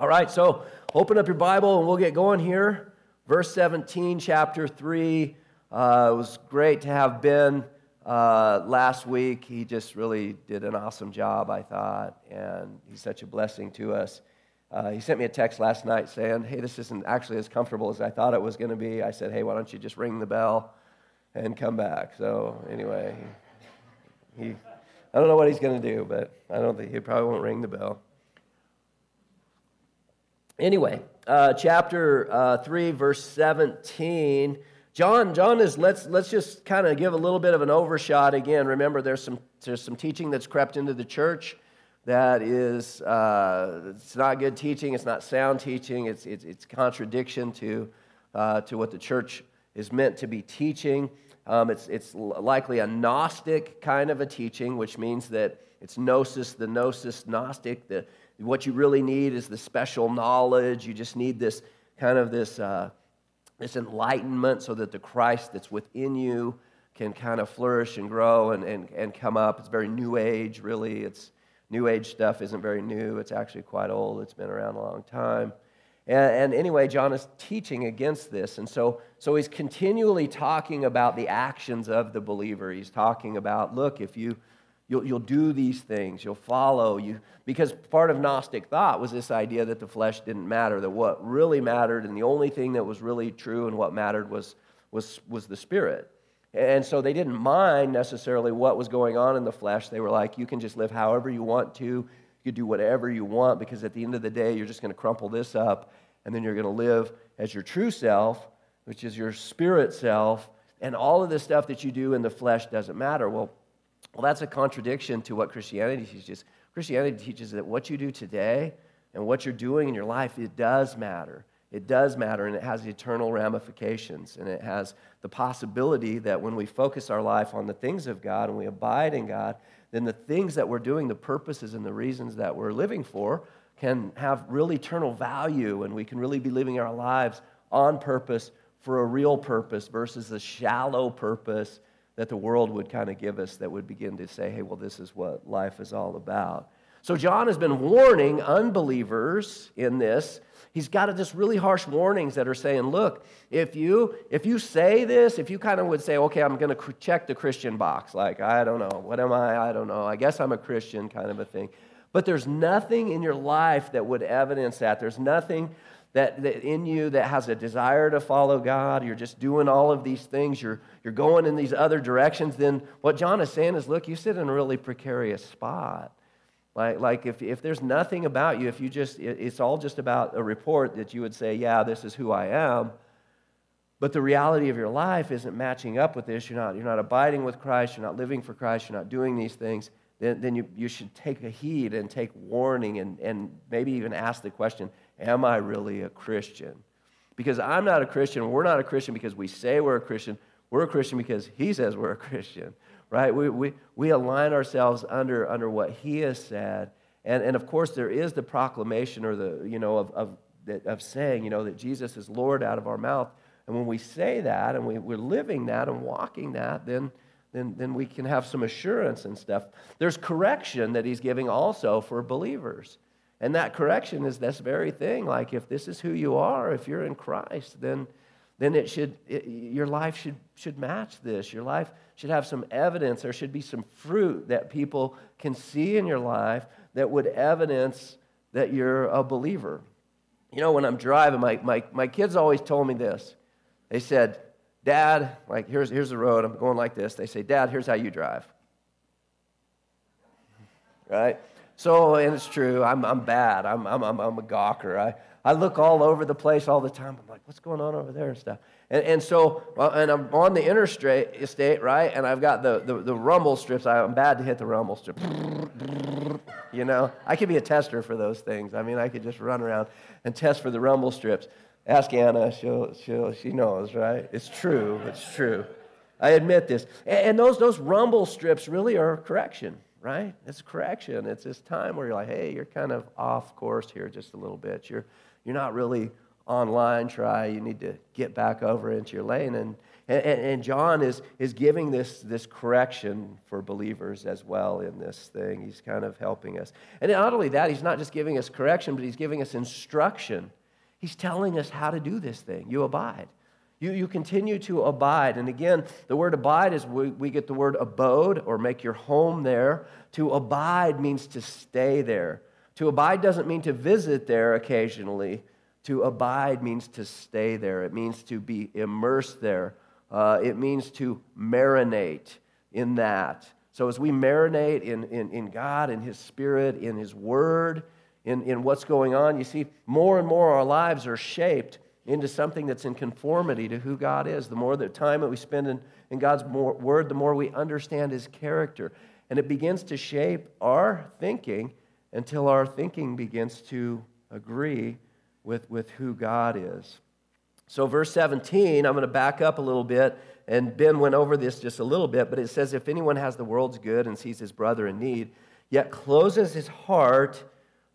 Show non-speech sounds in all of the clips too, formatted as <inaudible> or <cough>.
All right, so open up your Bible and we'll get going here. Verse 17, chapter 3. Uh, it was great to have Ben uh, last week. He just really did an awesome job, I thought, and he's such a blessing to us. Uh, he sent me a text last night saying, Hey, this isn't actually as comfortable as I thought it was going to be. I said, Hey, why don't you just ring the bell and come back? So, anyway, he, he I don't know what he's going to do, but I don't think he probably won't ring the bell. Anyway, uh, chapter uh, 3, verse 17. John, John is, let's, let's just kind of give a little bit of an overshot again. Remember, there's some, there's some teaching that's crept into the church that is, uh, it's not good teaching, it's not sound teaching, it's, it's, it's contradiction to, uh, to what the church is meant to be teaching. Um, it's, it's likely a Gnostic kind of a teaching, which means that it's gnosis, the gnosis, Gnostic, the, what you really need is the special knowledge. You just need this kind of this, uh, this enlightenment so that the Christ that's within you can kind of flourish and grow and, and, and come up. It's very new age, really. It's new age stuff isn't very new. It's actually quite old. It's been around a long time. And, and anyway, John is teaching against this. And so, so he's continually talking about the actions of the believer. He's talking about, look, if you You'll, you'll do these things, you'll follow. You, because part of Gnostic thought was this idea that the flesh didn't matter, that what really mattered and the only thing that was really true and what mattered was, was, was the spirit. And so they didn't mind necessarily what was going on in the flesh. They were like, you can just live however you want to, you can do whatever you want, because at the end of the day, you're just going to crumple this up, and then you're going to live as your true self, which is your spirit self, and all of the stuff that you do in the flesh doesn't matter. Well, well, that's a contradiction to what Christianity teaches. Christianity teaches that what you do today and what you're doing in your life, it does matter. It does matter, and it has eternal ramifications. And it has the possibility that when we focus our life on the things of God and we abide in God, then the things that we're doing, the purposes and the reasons that we're living for, can have real eternal value, and we can really be living our lives on purpose for a real purpose versus a shallow purpose that the world would kind of give us that would begin to say, hey, well, this is what life is all about. So John has been warning unbelievers in this. He's got this really harsh warnings that are saying, look, if you if you say this, if you kind of would say, okay, I'm going to check the Christian box, like I don't know, what am I? I don't know. I guess I'm a Christian, kind of a thing. But there's nothing in your life that would evidence that. There's nothing that, that in you that has a desire to follow God, you're just doing all of these things, you're, you're going in these other directions, then what John is saying is look, you sit in a really precarious spot. Like, like if, if there's nothing about you, if you just, it's all just about a report that you would say, yeah, this is who I am, but the reality of your life isn't matching up with this, you're not, you're not abiding with Christ, you're not living for Christ, you're not doing these things, then, then you, you should take a heed and take warning and, and maybe even ask the question Am I really a Christian? Because I'm not a Christian. We're not a Christian because we say we're a Christian. We're a Christian because He says we're a Christian, right? We, we, we align ourselves under, under what He has said. And, and of course, there is the proclamation or the, you know, of, of, of saying, you know, that Jesus is Lord out of our mouth. And when we say that and we, we're living that and walking that, then, then, then we can have some assurance and stuff. There's correction that he's giving also for believers. And that correction is this very thing. Like, if this is who you are, if you're in Christ, then, then it should, it, your life should, should match this. Your life should have some evidence. There should be some fruit that people can see in your life that would evidence that you're a believer. You know, when I'm driving, my, my, my kids always told me this. They said, Dad, like, here's, here's the road. I'm going like this. They say, Dad, here's how you drive. <laughs> Right? So, and it's true, I'm, I'm bad. I'm, I'm, I'm, a gawker. I, I look all over the place all the time. I'm like, what's going on over there and stuff. And, and so, and I'm on the interstate, right? And I've got the, the, the rumble strips. I'm bad to hit the rumble strip. You know, I could be a tester for those things. I mean, I could just run around and test for the rumble strips. Ask Anna, she'll, she'll, she knows, right? It's true, it's true. I admit this. And, and those, those rumble strips really are a correction right? It's correction. It's this time where you're like, hey, you're kind of off course here just a little bit. You're, you're not really online try. You need to get back over into your lane. And, and, and John is, is giving this, this correction for believers as well in this thing. He's kind of helping us. And not only that, he's not just giving us correction, but he's giving us instruction. He's telling us how to do this thing. You abide. You, you continue to abide. And again, the word abide is we, we get the word abode or make your home there. To abide means to stay there. To abide doesn't mean to visit there occasionally. To abide means to stay there, it means to be immersed there, uh, it means to marinate in that. So as we marinate in, in, in God, in His Spirit, in His Word, in, in what's going on, you see, more and more our lives are shaped into something that's in conformity to who God is. The more the time that we spend in, in God's more, Word, the more we understand His character. And it begins to shape our thinking until our thinking begins to agree with, with who God is. So, verse 17, I'm going to back up a little bit, and Ben went over this just a little bit, but it says, If anyone has the world's good and sees his brother in need, yet closes his heart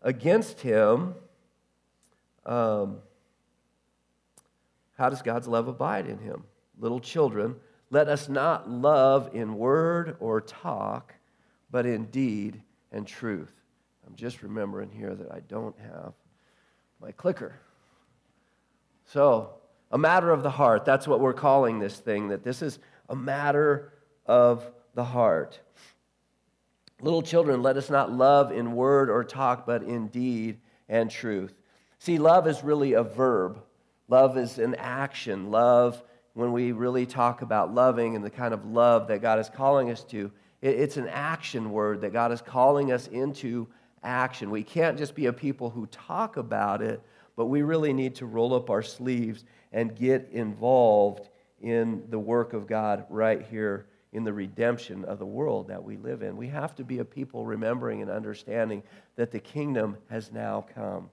against him, um, how does God's love abide in him? Little children, let us not love in word or talk, but in deed and truth. I'm just remembering here that I don't have my clicker. So, a matter of the heart. That's what we're calling this thing, that this is a matter of the heart. Little children, let us not love in word or talk, but in deed and truth. See, love is really a verb. Love is an action. Love, when we really talk about loving and the kind of love that God is calling us to, it's an action word that God is calling us into action. We can't just be a people who talk about it, but we really need to roll up our sleeves and get involved in the work of God right here in the redemption of the world that we live in. We have to be a people remembering and understanding that the kingdom has now come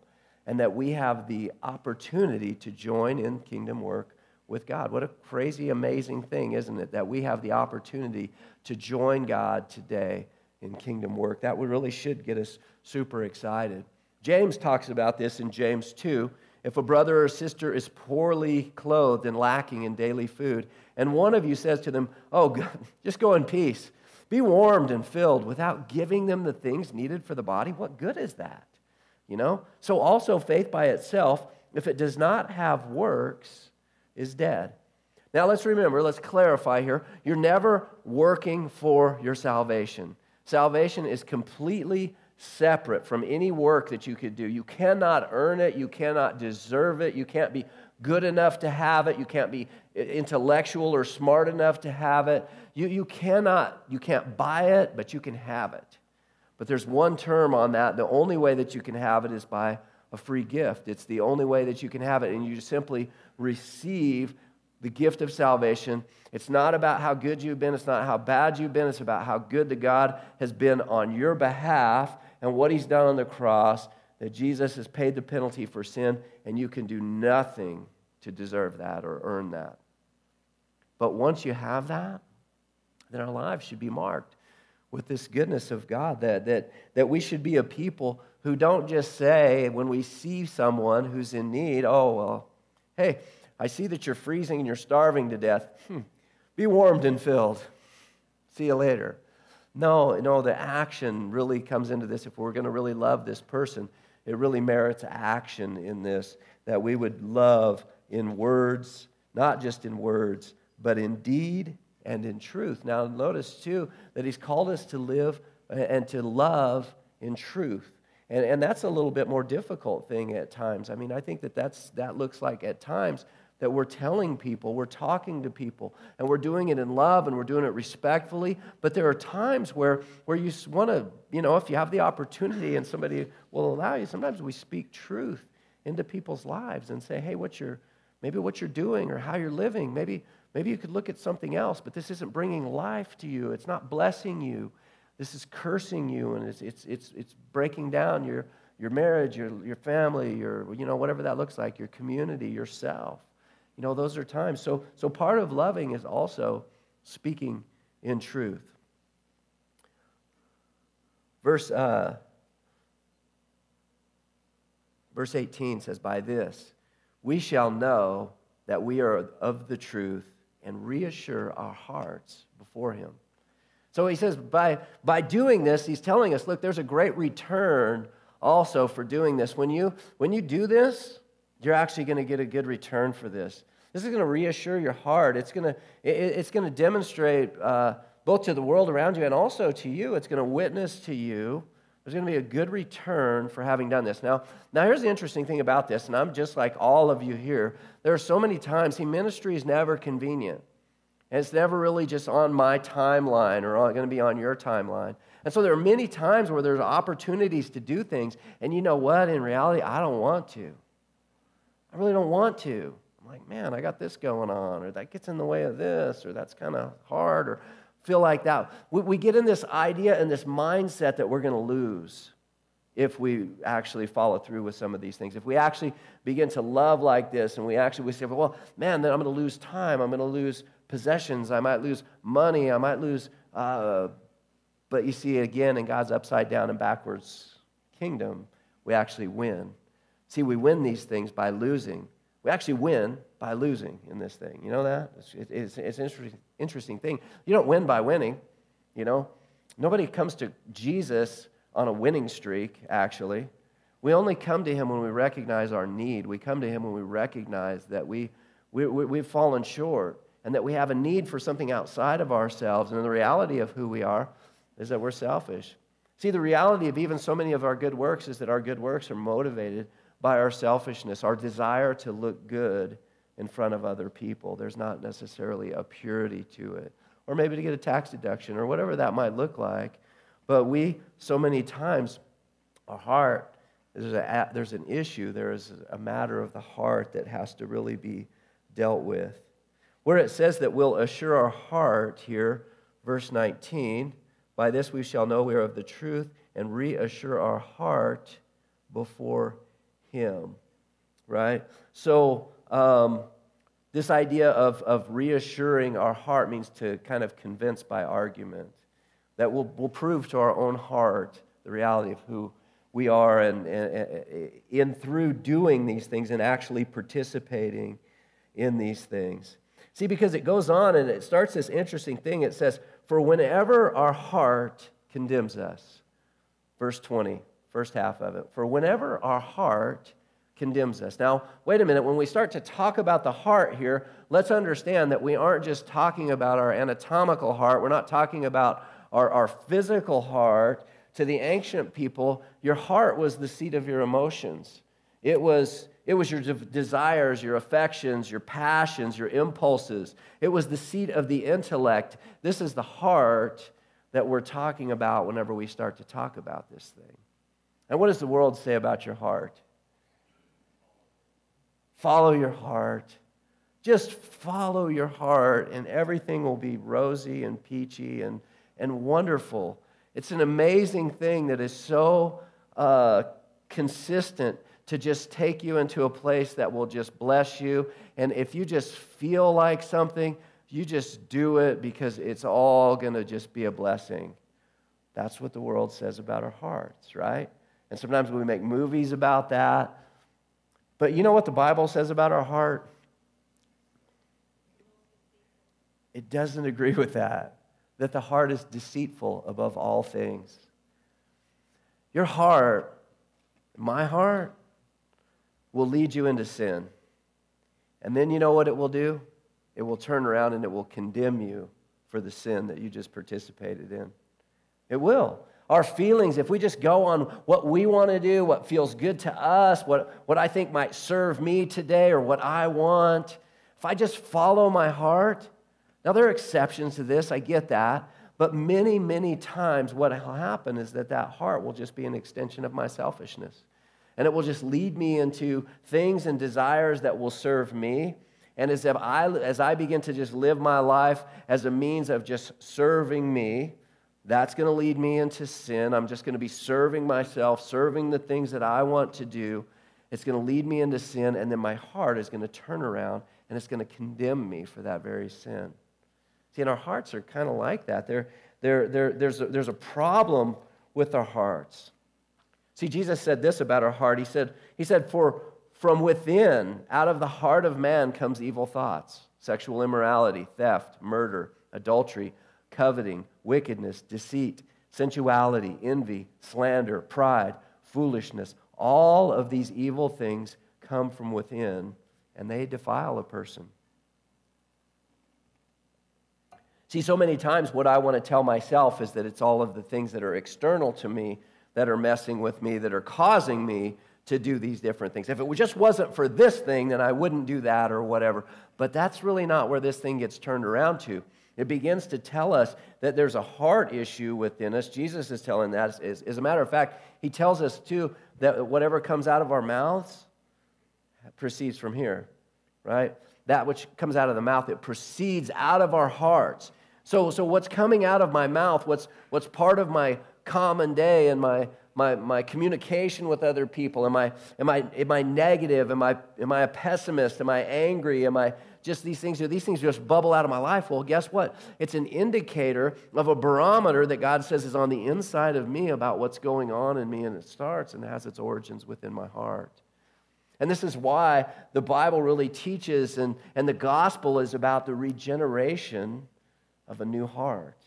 and that we have the opportunity to join in kingdom work with God. What a crazy, amazing thing, isn't it? That we have the opportunity to join God today in kingdom work. That really should get us super excited. James talks about this in James 2. If a brother or sister is poorly clothed and lacking in daily food, and one of you says to them, Oh, <laughs> just go in peace, be warmed and filled without giving them the things needed for the body, what good is that? You know? So, also, faith by itself, if it does not have works, is dead. Now, let's remember, let's clarify here. You're never working for your salvation. Salvation is completely separate from any work that you could do. You cannot earn it, you cannot deserve it, you can't be good enough to have it, you can't be intellectual or smart enough to have it. You, you cannot, you can't buy it, but you can have it. But there's one term on that. The only way that you can have it is by a free gift. It's the only way that you can have it, and you simply receive the gift of salvation. It's not about how good you've been, it's not how bad you've been, it's about how good the God has been on your behalf and what he's done on the cross, that Jesus has paid the penalty for sin, and you can do nothing to deserve that or earn that. But once you have that, then our lives should be marked with this goodness of God, that, that, that we should be a people who don't just say, when we see someone who's in need, oh, well, hey, I see that you're freezing and you're starving to death. Hmm. Be warmed and filled. See you later. No, no, the action really comes into this. If we're going to really love this person, it really merits action in this, that we would love in words, not just in words, but in deed and in truth. Now, notice too that he's called us to live and to love in truth. And, and that's a little bit more difficult thing at times. I mean, I think that that's, that looks like at times that we're telling people, we're talking to people, and we're doing it in love and we're doing it respectfully. But there are times where, where you want to, you know, if you have the opportunity and somebody will allow you, sometimes we speak truth into people's lives and say, hey, what's your, maybe what you're doing or how you're living. Maybe, maybe you could look at something else, but this isn't bringing life to you. It's not blessing you. This is cursing you, and it's, it's, it's, it's breaking down your, your marriage, your, your family, your, you know, whatever that looks like, your community, yourself. You know, those are times. So, so part of loving is also speaking in truth. Verse, uh, verse 18 says, By this we shall know that we are of the truth and reassure our hearts before him. So he says, by, by doing this, he's telling us, look, there's a great return also for doing this. When you, when you do this, you're actually going to get a good return for this. This is going to reassure your heart. It's going to, it, it's going to demonstrate uh, both to the world around you and also to you. It's going to witness to you. There's going to be a good return for having done this. Now, now here's the interesting thing about this, and I'm just like all of you here. There are so many times, see, ministry is never convenient. And it's never really just on my timeline or going to be on your timeline. And so there are many times where there's opportunities to do things, and you know what? In reality, I don't want to. I really don't want to. I'm like, man, I got this going on, or that gets in the way of this, or that's kind of hard, or feel like that. We, we get in this idea and this mindset that we're going to lose if we actually follow through with some of these things. If we actually begin to love like this, and we actually we say, well, man, then I'm going to lose time. I'm going to lose possessions. I might lose money. I might lose. Uh, but you see, again, in God's upside down and backwards kingdom, we actually win. See, we win these things by losing. We actually win by losing in this thing. You know that? It's, it's, it's an interesting, interesting thing. You don't win by winning, you know? Nobody comes to Jesus on a winning streak, actually. We only come to him when we recognize our need. We come to him when we recognize that we, we, we, we've fallen short and that we have a need for something outside of ourselves. And the reality of who we are is that we're selfish. See, the reality of even so many of our good works is that our good works are motivated by our selfishness, our desire to look good in front of other people. There's not necessarily a purity to it. Or maybe to get a tax deduction or whatever that might look like. But we, so many times, our heart, there's, a, there's an issue, there is a matter of the heart that has to really be dealt with. Where it says that we'll assure our heart here, verse 19, by this we shall know we are of the truth and reassure our heart before him, right? So, um, this idea of, of reassuring our heart means to kind of convince by argument. That will will prove to our own heart the reality of who we are and, and, in through doing these things and actually participating in these things. See, because it goes on and it starts this interesting thing. It says, For whenever our heart condemns us, verse 20, first half of it, for whenever our heart condemns us. Now, wait a minute. When we start to talk about the heart here, let's understand that we aren't just talking about our anatomical heart, we're not talking about our, our physical heart. To the ancient people, your heart was the seat of your emotions. It was, it was your desires, your affections, your passions, your impulses. It was the seat of the intellect. This is the heart that we're talking about whenever we start to talk about this thing. And what does the world say about your heart? Follow your heart. Just follow your heart, and everything will be rosy and peachy and, and wonderful. It's an amazing thing that is so uh, consistent to just take you into a place that will just bless you. And if you just feel like something, you just do it because it's all going to just be a blessing. That's what the world says about our hearts, right? And sometimes we make movies about that. But you know what the Bible says about our heart? It doesn't agree with that, that the heart is deceitful above all things. Your heart, my heart, will lead you into sin. And then you know what it will do? It will turn around and it will condemn you for the sin that you just participated in. It will our feelings, if we just go on what we want to do, what feels good to us, what, what I think might serve me today, or what I want, if I just follow my heart, now there are exceptions to this, I get that, but many, many times what will happen is that that heart will just be an extension of my selfishness. And it will just lead me into things and desires that will serve me. And as, if I, as I begin to just live my life as a means of just serving me, that's going to lead me into sin. I'm just going to be serving myself, serving the things that I want to do. It's going to lead me into sin, and then my heart is going to turn around and it's going to condemn me for that very sin. See, and our hearts are kind of like that. They're, they're, they're, there's, a, there's a problem with our hearts. See, Jesus said this about our heart. He said, he said for, from within, out of the heart of man, comes evil thoughts sexual immorality, theft, murder, adultery, coveting, wickedness, deceit, sensuality, envy, slander, pride, foolishness. All of these evil things come from within and they defile a person. See, so many times what I want to tell myself is that it's all of the things that are external to me that are messing with me, that are causing me to do these different things. If it just wasn't for this thing, then I wouldn't do that or whatever. But that's really not where this thing gets turned around to. It begins to tell us that there's a heart issue within us. Jesus is telling that. As, as a matter of fact, he tells us too that whatever comes out of our mouths proceeds from here, right? That which comes out of the mouth, it proceeds out of our hearts. So, so what's coming out of my mouth, what's, what's part of my common day and my, my, my communication with other people? Am I, am, I, am I negative? Am I, am I a pessimist? Am I angry? Am I just these things? These things just bubble out of my life. Well, guess what? It's an indicator of a barometer that God says is on the inside of me about what's going on in me, and it starts and has its origins within my heart. And this is why the Bible really teaches, and, and the gospel is about the regeneration of a new heart.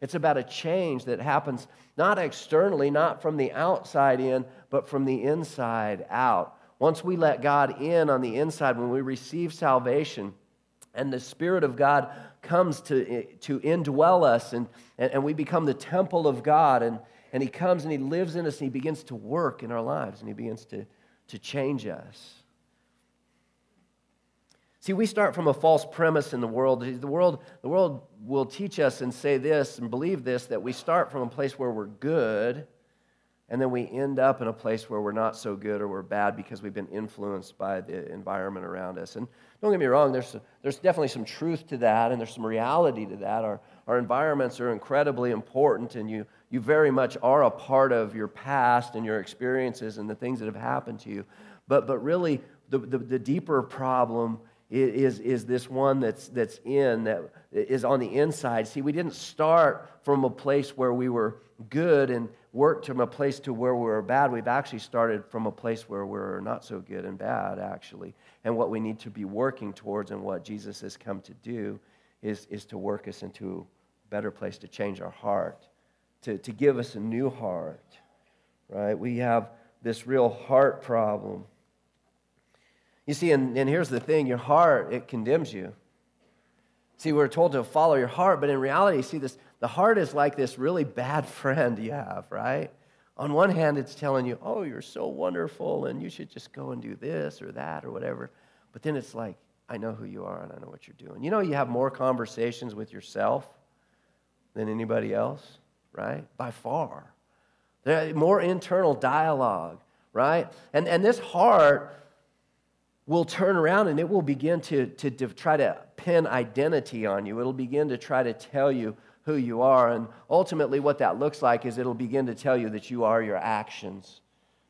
It's about a change that happens not externally, not from the outside in, but from the inside out. Once we let God in on the inside, when we receive salvation, and the Spirit of God comes to, to indwell us, and, and, we become the temple of God, and, and He comes and He lives in us, and He begins to work in our lives, and He begins to, to change us. See, we start from a false premise in the world. The world, the world will teach us and say this and believe this that we start from a place where we're good, and then we end up in a place where we're not so good or we're bad because we've been influenced by the environment around us. And don't get me wrong, there's, there's definitely some truth to that, and there's some reality to that. Our, our environments are incredibly important, and you, you very much are a part of your past and your experiences and the things that have happened to you. But, but really, the, the, the deeper problem is, is this one that's, that's in, that is on the inside. See, we didn't start from a place where we were good and worked from a place to where we were bad. We've actually started from a place where we're not so good and bad, actually. And what we need to be working towards and what Jesus has come to do is, is to work us into a better place, to change our heart, to, to give us a new heart, right? We have this real heart problem. You see, and, and here's the thing your heart, it condemns you. See, we're told to follow your heart, but in reality, see, this, the heart is like this really bad <laughs> friend you have, right? On one hand, it's telling you, oh, you're so wonderful and you should just go and do this or that or whatever. But then it's like, I know who you are and I know what you're doing. You know, you have more conversations with yourself than anybody else, right? By far. There more internal dialogue, right? And, and this heart will turn around and it will begin to, to, to, try to pin identity on you. It'll begin to try to tell you who you are. And ultimately, what that looks like is it'll begin to tell you that you are your actions.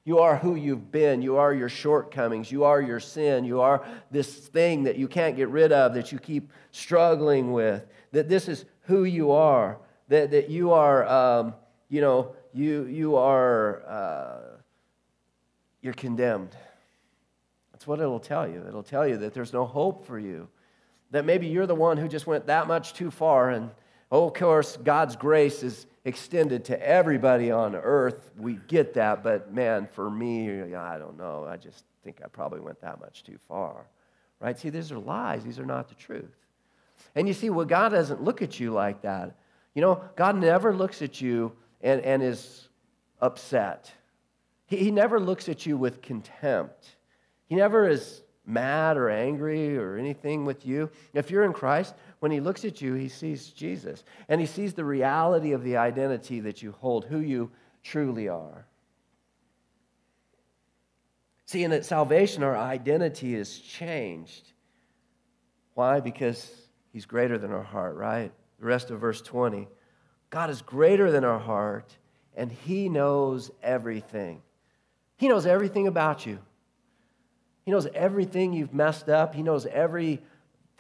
You are who you've been. You are your shortcomings. You are your sin. You are this thing that you can't get rid of, that you keep struggling with. That this is who you are. That, that you are, um, you know, you, you are, uh, you're condemned. That's what it'll tell you. It'll tell you that there's no hope for you. That maybe you're the one who just went that much too far. And oh, of course, God's grace is extended to everybody on earth. We get that. But man, for me, I don't know. I just think I probably went that much too far. Right? See, these are lies. These are not the truth. And you see, well, God doesn't look at you like that. You know, God never looks at you and, and is upset. He, he never looks at you with contempt. He never is mad or angry or anything with you. If you're in Christ, when he looks at you, he sees Jesus. And he sees the reality of the identity that you hold, who you truly are. See, in that salvation, our identity is changed. Why? Because he's greater than our heart, right? The rest of verse 20. God is greater than our heart, and he knows everything. He knows everything about you. He knows everything you've messed up. He knows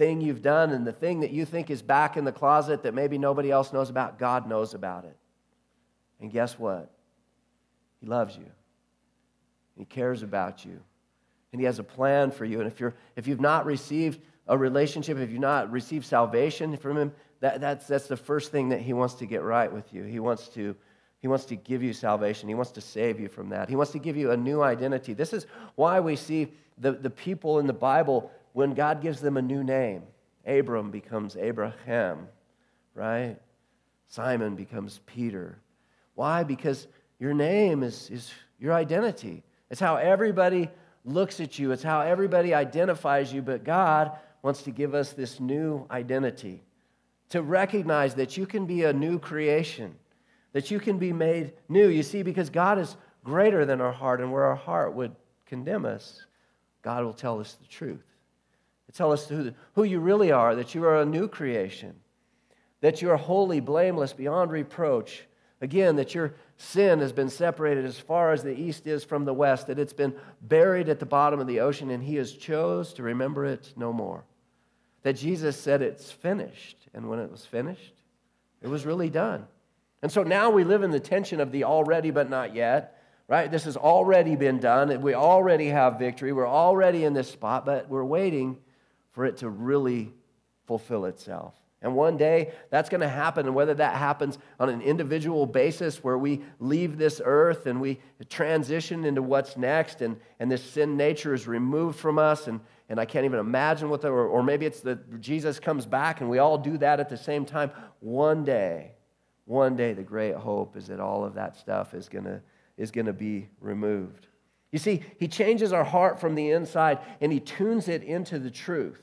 everything you've done. And the thing that you think is back in the closet that maybe nobody else knows about, God knows about it. And guess what? He loves you, He cares about you. and He has a plan for you. And if, you're, if you've not received a relationship, if you've not received salvation from Him, that, that's, that's the first thing that He wants to get right with you. He wants to. He wants to give you salvation. He wants to save you from that. He wants to give you a new identity. This is why we see the, the people in the Bible when God gives them a new name. Abram becomes Abraham, right? Simon becomes Peter. Why? Because your name is, is your identity. It's how everybody looks at you, it's how everybody identifies you, but God wants to give us this new identity to recognize that you can be a new creation, that you can be made new. You see, because God is greater than our heart, and where our heart would condemn us, God will tell us the truth. Tell us who, who you really are, that you are a new creation, that you are holy, blameless, beyond reproach. Again, that your sin has been separated as far as the east is from the west, that it's been buried at the bottom of the ocean, and he has chose to remember it no more. That Jesus said it's finished, and when it was finished, it was really done. And so now we live in the tension of the already but not yet, right? This has already been done. We already have victory. We're already in this spot, but we're waiting for it to really fulfill itself. And one day that's going to happen. And whether that happens on an individual basis where we leave this earth and we transition into what's next and, and this sin nature is removed from us and, and I can't even imagine what the, or, or maybe it's that Jesus comes back and we all do that at the same time. One day, one day the great hope is that all of that stuff is going to, is going to be removed. You see, he changes our heart from the inside and he tunes it into the truth.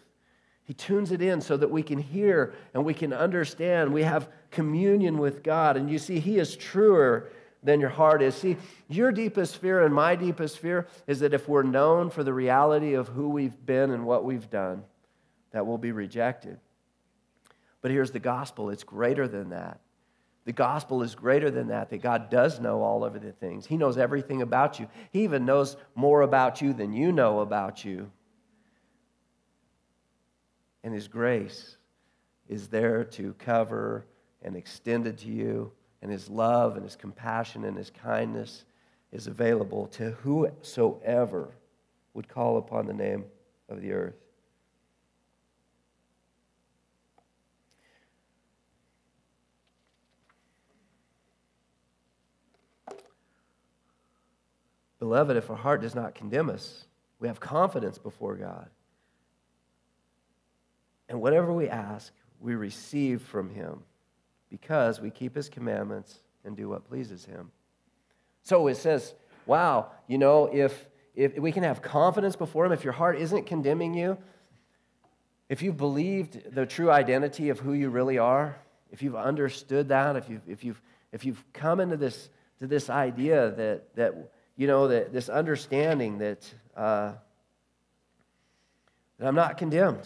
He tunes it in so that we can hear and we can understand. We have communion with God. And you see, he is truer than your heart is. See, your deepest fear and my deepest fear is that if we're known for the reality of who we've been and what we've done, that we'll be rejected. But here's the gospel it's greater than that. The gospel is greater than that, that God does know all of the things. He knows everything about you. He even knows more about you than you know about you. And His grace is there to cover and extend it to you. And His love and His compassion and His kindness is available to whosoever would call upon the name of the earth. Beloved, if our heart does not condemn us, we have confidence before God. And whatever we ask, we receive from Him because we keep His commandments and do what pleases Him. So it says, wow, you know, if, if we can have confidence before Him, if your heart isn't condemning you, if you've believed the true identity of who you really are, if you've understood that, if you've, if you've, if you've come into this, to this idea that, that you know, that this understanding that, uh, that I'm not condemned.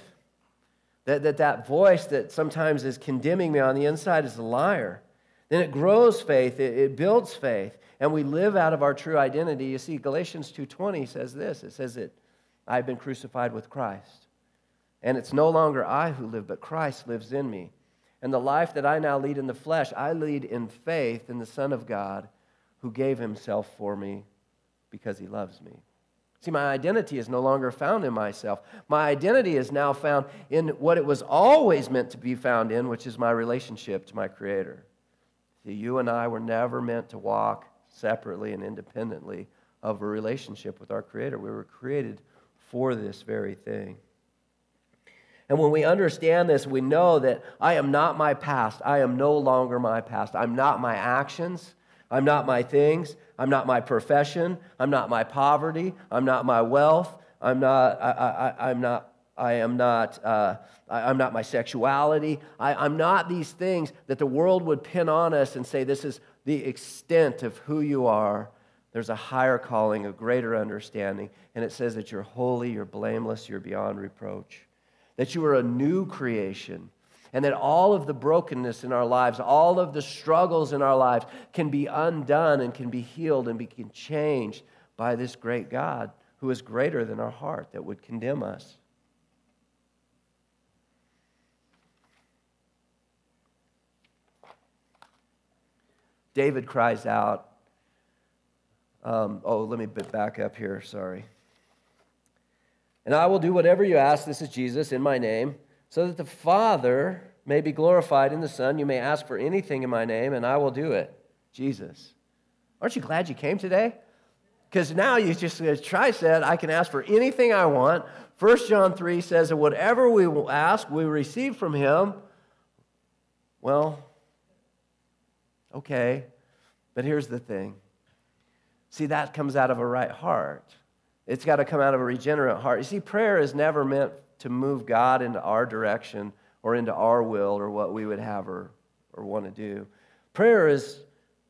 That, that that voice that sometimes is condemning me on the inside is a liar. Then it grows faith, it, it builds faith, and we live out of our true identity. You see, Galatians 2.20 says this. It says that I've been crucified with Christ. And it's no longer I who live, but Christ lives in me. And the life that I now lead in the flesh, I lead in faith in the Son of God who gave himself for me because he loves me. See, my identity is no longer found in myself. My identity is now found in what it was always meant to be found in, which is my relationship to my Creator. See, you and I were never meant to walk separately and independently of a relationship with our Creator. We were created for this very thing. And when we understand this, we know that I am not my past. I am no longer my past. I'm not my actions. I'm not my things. I'm not my profession. I'm not my poverty. I'm not my wealth. I'm not, I, I, I'm not, I am not, uh, I, am not my sexuality. I, I'm not these things that the world would pin on us and say, this is the extent of who you are. There's a higher calling, a greater understanding. And it says that you're holy, you're blameless, you're beyond reproach, that you are a new creation and that all of the brokenness in our lives, all of the struggles in our lives can be undone and can be healed and be changed by this great God who is greater than our heart that would condemn us. David cries out, um, oh, let me back up here, sorry. And I will do whatever you ask, this is Jesus, in my name, so that the Father may be glorified in the Son. You may ask for anything in my name, and I will do it. Jesus. Aren't you glad you came today? Because now you just, as Tri said, I can ask for anything I want. 1 John 3 says that whatever we will ask, we receive from him. Well, okay. But here's the thing. See, that comes out of a right heart. It's got to come out of a regenerate heart. You see, prayer is never meant to move God into our direction or into our will or what we would have or, or want to do. Prayer is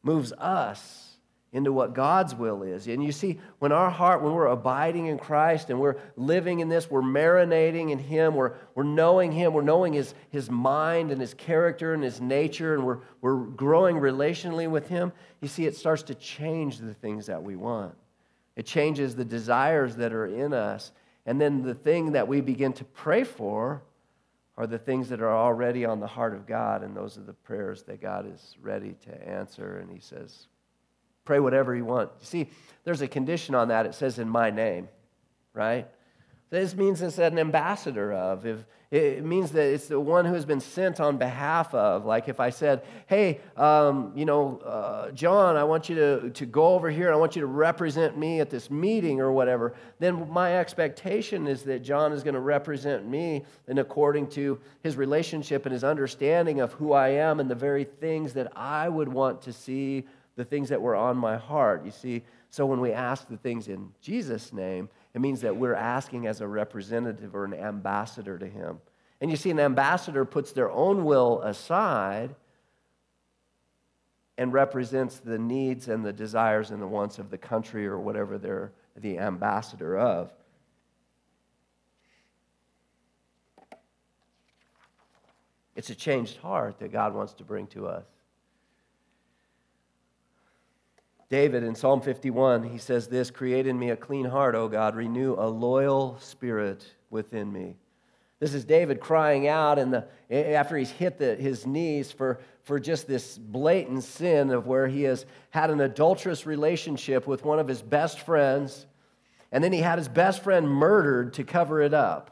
moves us into what God's will is. And you see, when our heart, when we're abiding in Christ and we're living in this, we're marinating in Him, we're, we're knowing Him, we're knowing His, His mind and His character and His nature, and we're, we're growing relationally with Him, you see, it starts to change the things that we want. It changes the desires that are in us. And then the thing that we begin to pray for are the things that are already on the heart of God, and those are the prayers that God is ready to answer. And He says, Pray whatever you want. You see, there's a condition on that. It says, in my name, right? This means it's an ambassador of. If, it means that it's the one who has been sent on behalf of. Like if I said, hey, um, you know, uh, John, I want you to, to go over here. I want you to represent me at this meeting or whatever. Then my expectation is that John is going to represent me and according to his relationship and his understanding of who I am and the very things that I would want to see the things that were on my heart. You see, so when we ask the things in Jesus' name, it means that we're asking as a representative or an ambassador to Him. And you see, an ambassador puts their own will aside and represents the needs and the desires and the wants of the country or whatever they're the ambassador of. It's a changed heart that God wants to bring to us. David in Psalm 51, he says this Create in me a clean heart, O God, renew a loyal spirit within me. This is David crying out in the, after he's hit the, his knees for, for just this blatant sin of where he has had an adulterous relationship with one of his best friends, and then he had his best friend murdered to cover it up.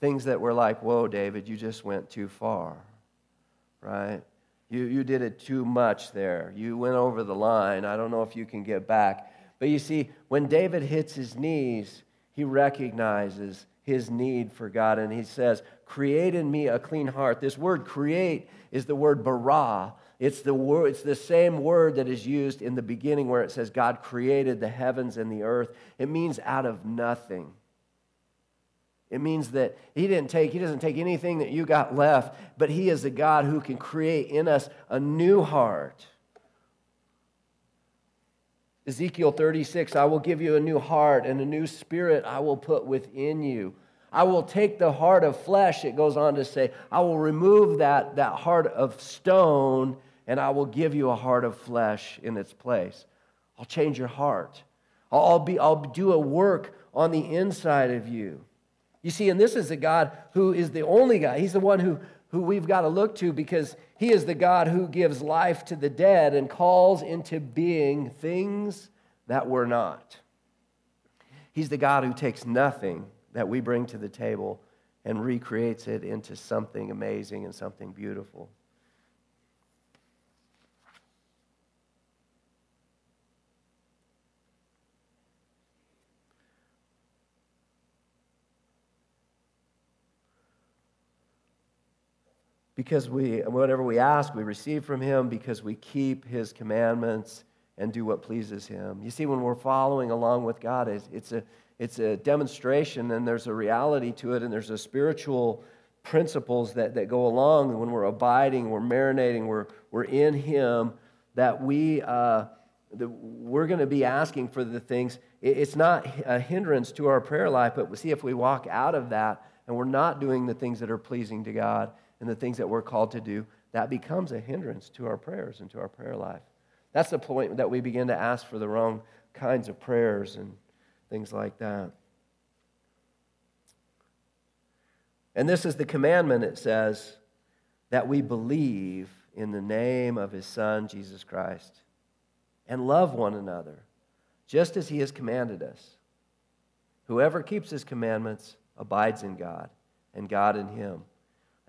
Things that were like, whoa, David, you just went too far, right? You, you did it too much there. You went over the line. I don't know if you can get back. But you see, when David hits his knees, he recognizes his need for God and he says, Create in me a clean heart. This word create is the word bara. It's the, word, it's the same word that is used in the beginning where it says God created the heavens and the earth. It means out of nothing. It means that he didn't take, he doesn't take anything that you got left, but he is a God who can create in us a new heart. Ezekiel 36, I will give you a new heart and a new spirit I will put within you. I will take the heart of flesh, it goes on to say, I will remove that, that heart of stone and I will give you a heart of flesh in its place. I'll change your heart. I'll, be, I'll do a work on the inside of you. You see, and this is a God who is the only God. He's the one who, who we've got to look to because he is the God who gives life to the dead and calls into being things that were not. He's the God who takes nothing that we bring to the table and recreates it into something amazing and something beautiful. Because we, whatever we ask, we receive from him because we keep his commandments and do what pleases him. You see, when we're following along with God, it's, it's, a, it's a demonstration and there's a reality to it and there's a spiritual principles that, that go along when we're abiding, we're marinating, we're, we're in him, that we, uh, that we're going to be asking for the things. It's not a hindrance to our prayer life, but see if we walk out of that and we're not doing the things that are pleasing to God, and the things that we're called to do, that becomes a hindrance to our prayers and to our prayer life. That's the point that we begin to ask for the wrong kinds of prayers and things like that. And this is the commandment, it says, that we believe in the name of his Son, Jesus Christ, and love one another, just as he has commanded us. Whoever keeps his commandments abides in God, and God in him.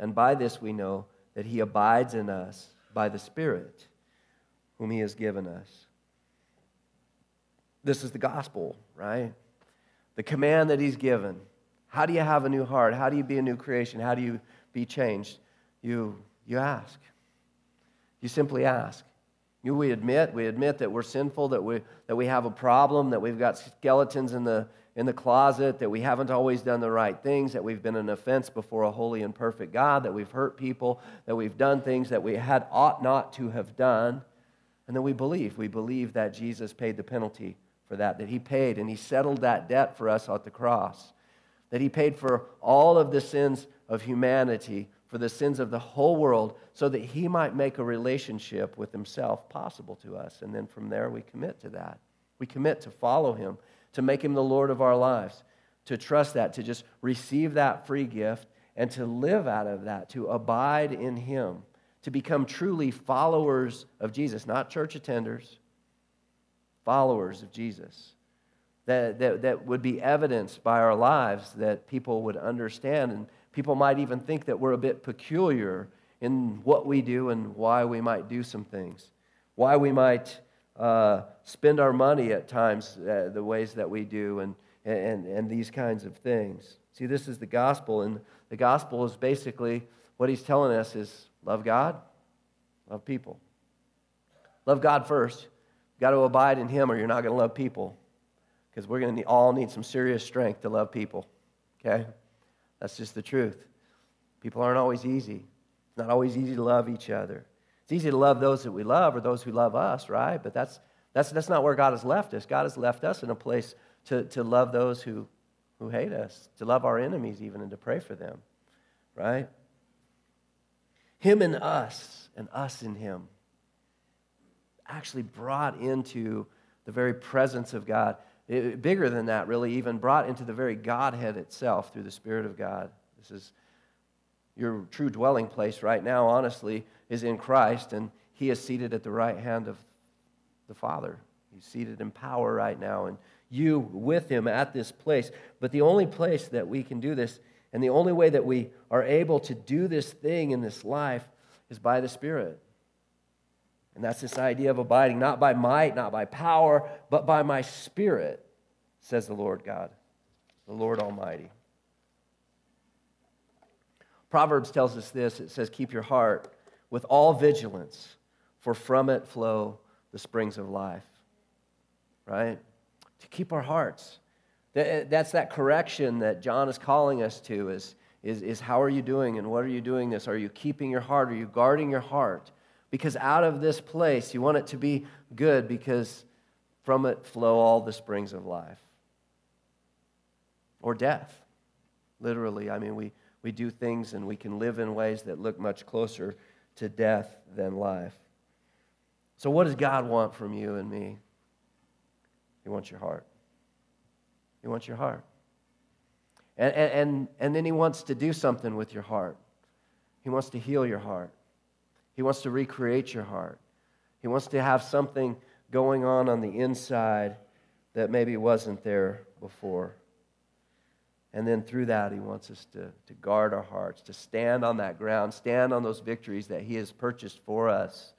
And by this we know that he abides in us by the Spirit, whom he has given us. This is the gospel, right? The command that he's given. How do you have a new heart? How do you be a new creation? How do you be changed? You, you ask. You simply ask. We admit, we admit that we're sinful, that we, that we have a problem, that we've got skeletons in the, in the closet, that we haven't always done the right things, that we've been an offense before a holy and perfect God, that we've hurt people, that we've done things that we had ought not to have done. And then we believe. We believe that Jesus paid the penalty for that, that he paid and he settled that debt for us at the cross, that he paid for all of the sins of humanity for the sins of the whole world so that he might make a relationship with himself possible to us. And then from there, we commit to that. We commit to follow him, to make him the Lord of our lives, to trust that, to just receive that free gift and to live out of that, to abide in him, to become truly followers of Jesus, not church attenders, followers of Jesus. That, that, that would be evidenced by our lives that people would understand and People might even think that we're a bit peculiar in what we do and why we might do some things, why we might uh, spend our money at times uh, the ways that we do, and, and, and these kinds of things. See, this is the gospel, and the gospel is basically what he's telling us is love God, love people. Love God first. You've got to abide in him, or you're not going to love people, because we're going to all need some serious strength to love people. Okay? That's just the truth. People aren't always easy. It's not always easy to love each other. It's easy to love those that we love or those who love us, right? But that's, that's, that's not where God has left us. God has left us in a place to, to love those who, who hate us, to love our enemies even, and to pray for them, right? Him and us, and us in Him, actually brought into the very presence of God it, bigger than that, really, even brought into the very Godhead itself through the Spirit of God. This is your true dwelling place right now, honestly, is in Christ, and He is seated at the right hand of the Father. He's seated in power right now, and you with Him at this place. But the only place that we can do this, and the only way that we are able to do this thing in this life, is by the Spirit. And that's this idea of abiding, not by might, not by power, but by my spirit, says the Lord God, the Lord Almighty. Proverbs tells us this it says, Keep your heart with all vigilance, for from it flow the springs of life. Right? To keep our hearts. Eh, that's that correction that John is calling us to is, is, is how are you doing and what are you doing this? Are you keeping your heart? Are you guarding your heart? Because out of this place, you want it to be good because from it flow all the springs of life. Or death. Literally, I mean, we, we do things and we can live in ways that look much closer to death than life. So, what does God want from you and me? He wants your heart. He wants your heart. And, and, and then He wants to do something with your heart. He wants to heal your heart. He wants to recreate your heart. He wants to have something going on on the inside that maybe wasn't there before. And then through that, he wants us to, to guard our hearts, to stand on that ground, stand on those victories that he has purchased for us,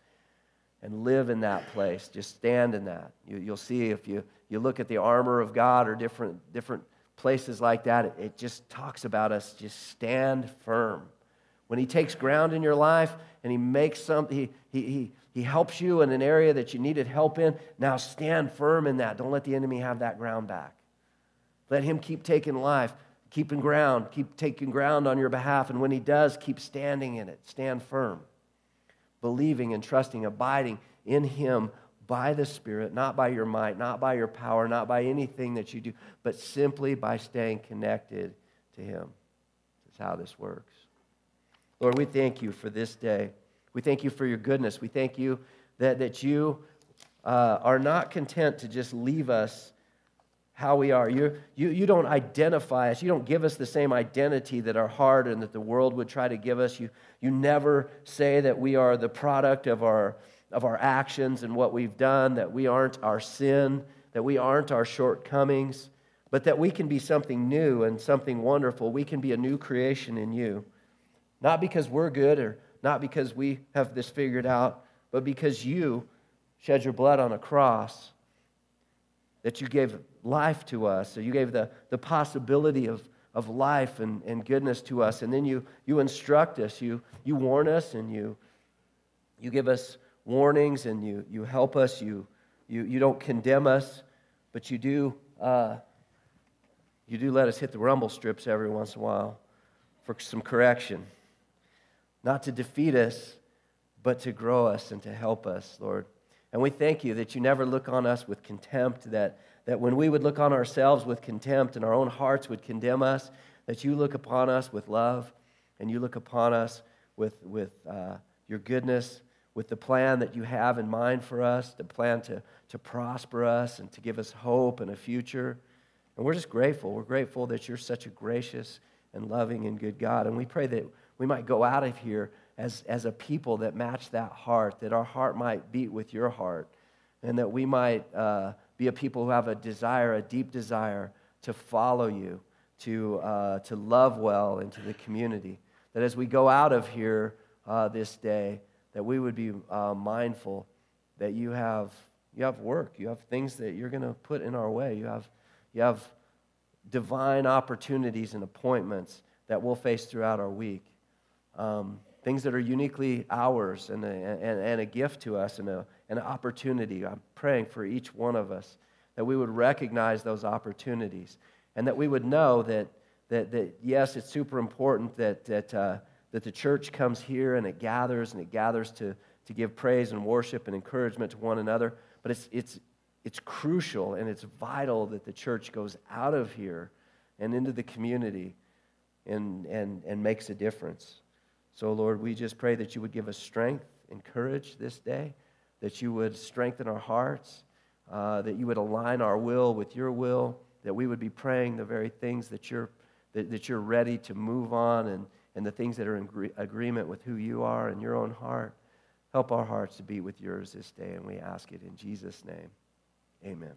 and live in that place. Just stand in that. You, will see if you, you look at the armor of God or different, different places like that, it, it just talks about us just stand firm. When he takes ground in your life, and he makes something, he, he, he, he helps you in an area that you needed help in. Now stand firm in that. Don't let the enemy have that ground back. Let him keep taking life, keeping ground, keep taking ground on your behalf. And when he does, keep standing in it. Stand firm, believing and trusting, abiding in him by the Spirit, not by your might, not by your power, not by anything that you do, but simply by staying connected to him. That's how this works. Lord, we thank you for this day. We thank you for your goodness. We thank you that, that you uh, are not content to just leave us how we are. You, you, you don't identify us. You don't give us the same identity that our heart and that the world would try to give us. You, you never say that we are the product of our, of our actions and what we've done, that we aren't our sin, that we aren't our shortcomings, but that we can be something new and something wonderful. We can be a new creation in you. Not because we're good or not because we have this figured out, but because you shed your blood on a cross, that you gave life to us, so you gave the, the possibility of, of life and, and goodness to us. And then you, you instruct us, you, you warn us, and you, you give us warnings, and you, you help us. You, you, you don't condemn us, but you do, uh, you do let us hit the rumble strips every once in a while for some correction. Not to defeat us, but to grow us and to help us, Lord. And we thank you that you never look on us with contempt, that, that when we would look on ourselves with contempt and our own hearts would condemn us, that you look upon us with love and you look upon us with, with uh, your goodness, with the plan that you have in mind for us, the plan to, to prosper us and to give us hope and a future. And we're just grateful. We're grateful that you're such a gracious and loving and good God. And we pray that we might go out of here as, as a people that match that heart, that our heart might beat with your heart, and that we might uh, be a people who have a desire, a deep desire to follow you, to, uh, to love well into the community. That as we go out of here uh, this day, that we would be uh, mindful that you have, you have work, you have things that you're going to put in our way, you have, you have divine opportunities and appointments that we'll face throughout our week. Um, things that are uniquely ours and a, and, and a gift to us and a, an opportunity. I'm praying for each one of us that we would recognize those opportunities and that we would know that, that, that yes, it's super important that, that, uh, that the church comes here and it gathers and it gathers to, to give praise and worship and encouragement to one another, but it's, it's, it's crucial and it's vital that the church goes out of here and into the community and, and, and makes a difference. So, Lord, we just pray that you would give us strength and courage this day, that you would strengthen our hearts, uh, that you would align our will with your will, that we would be praying the very things that you're, that, that you're ready to move on and, and the things that are in agree- agreement with who you are and your own heart. Help our hearts to be with yours this day, and we ask it in Jesus' name. Amen.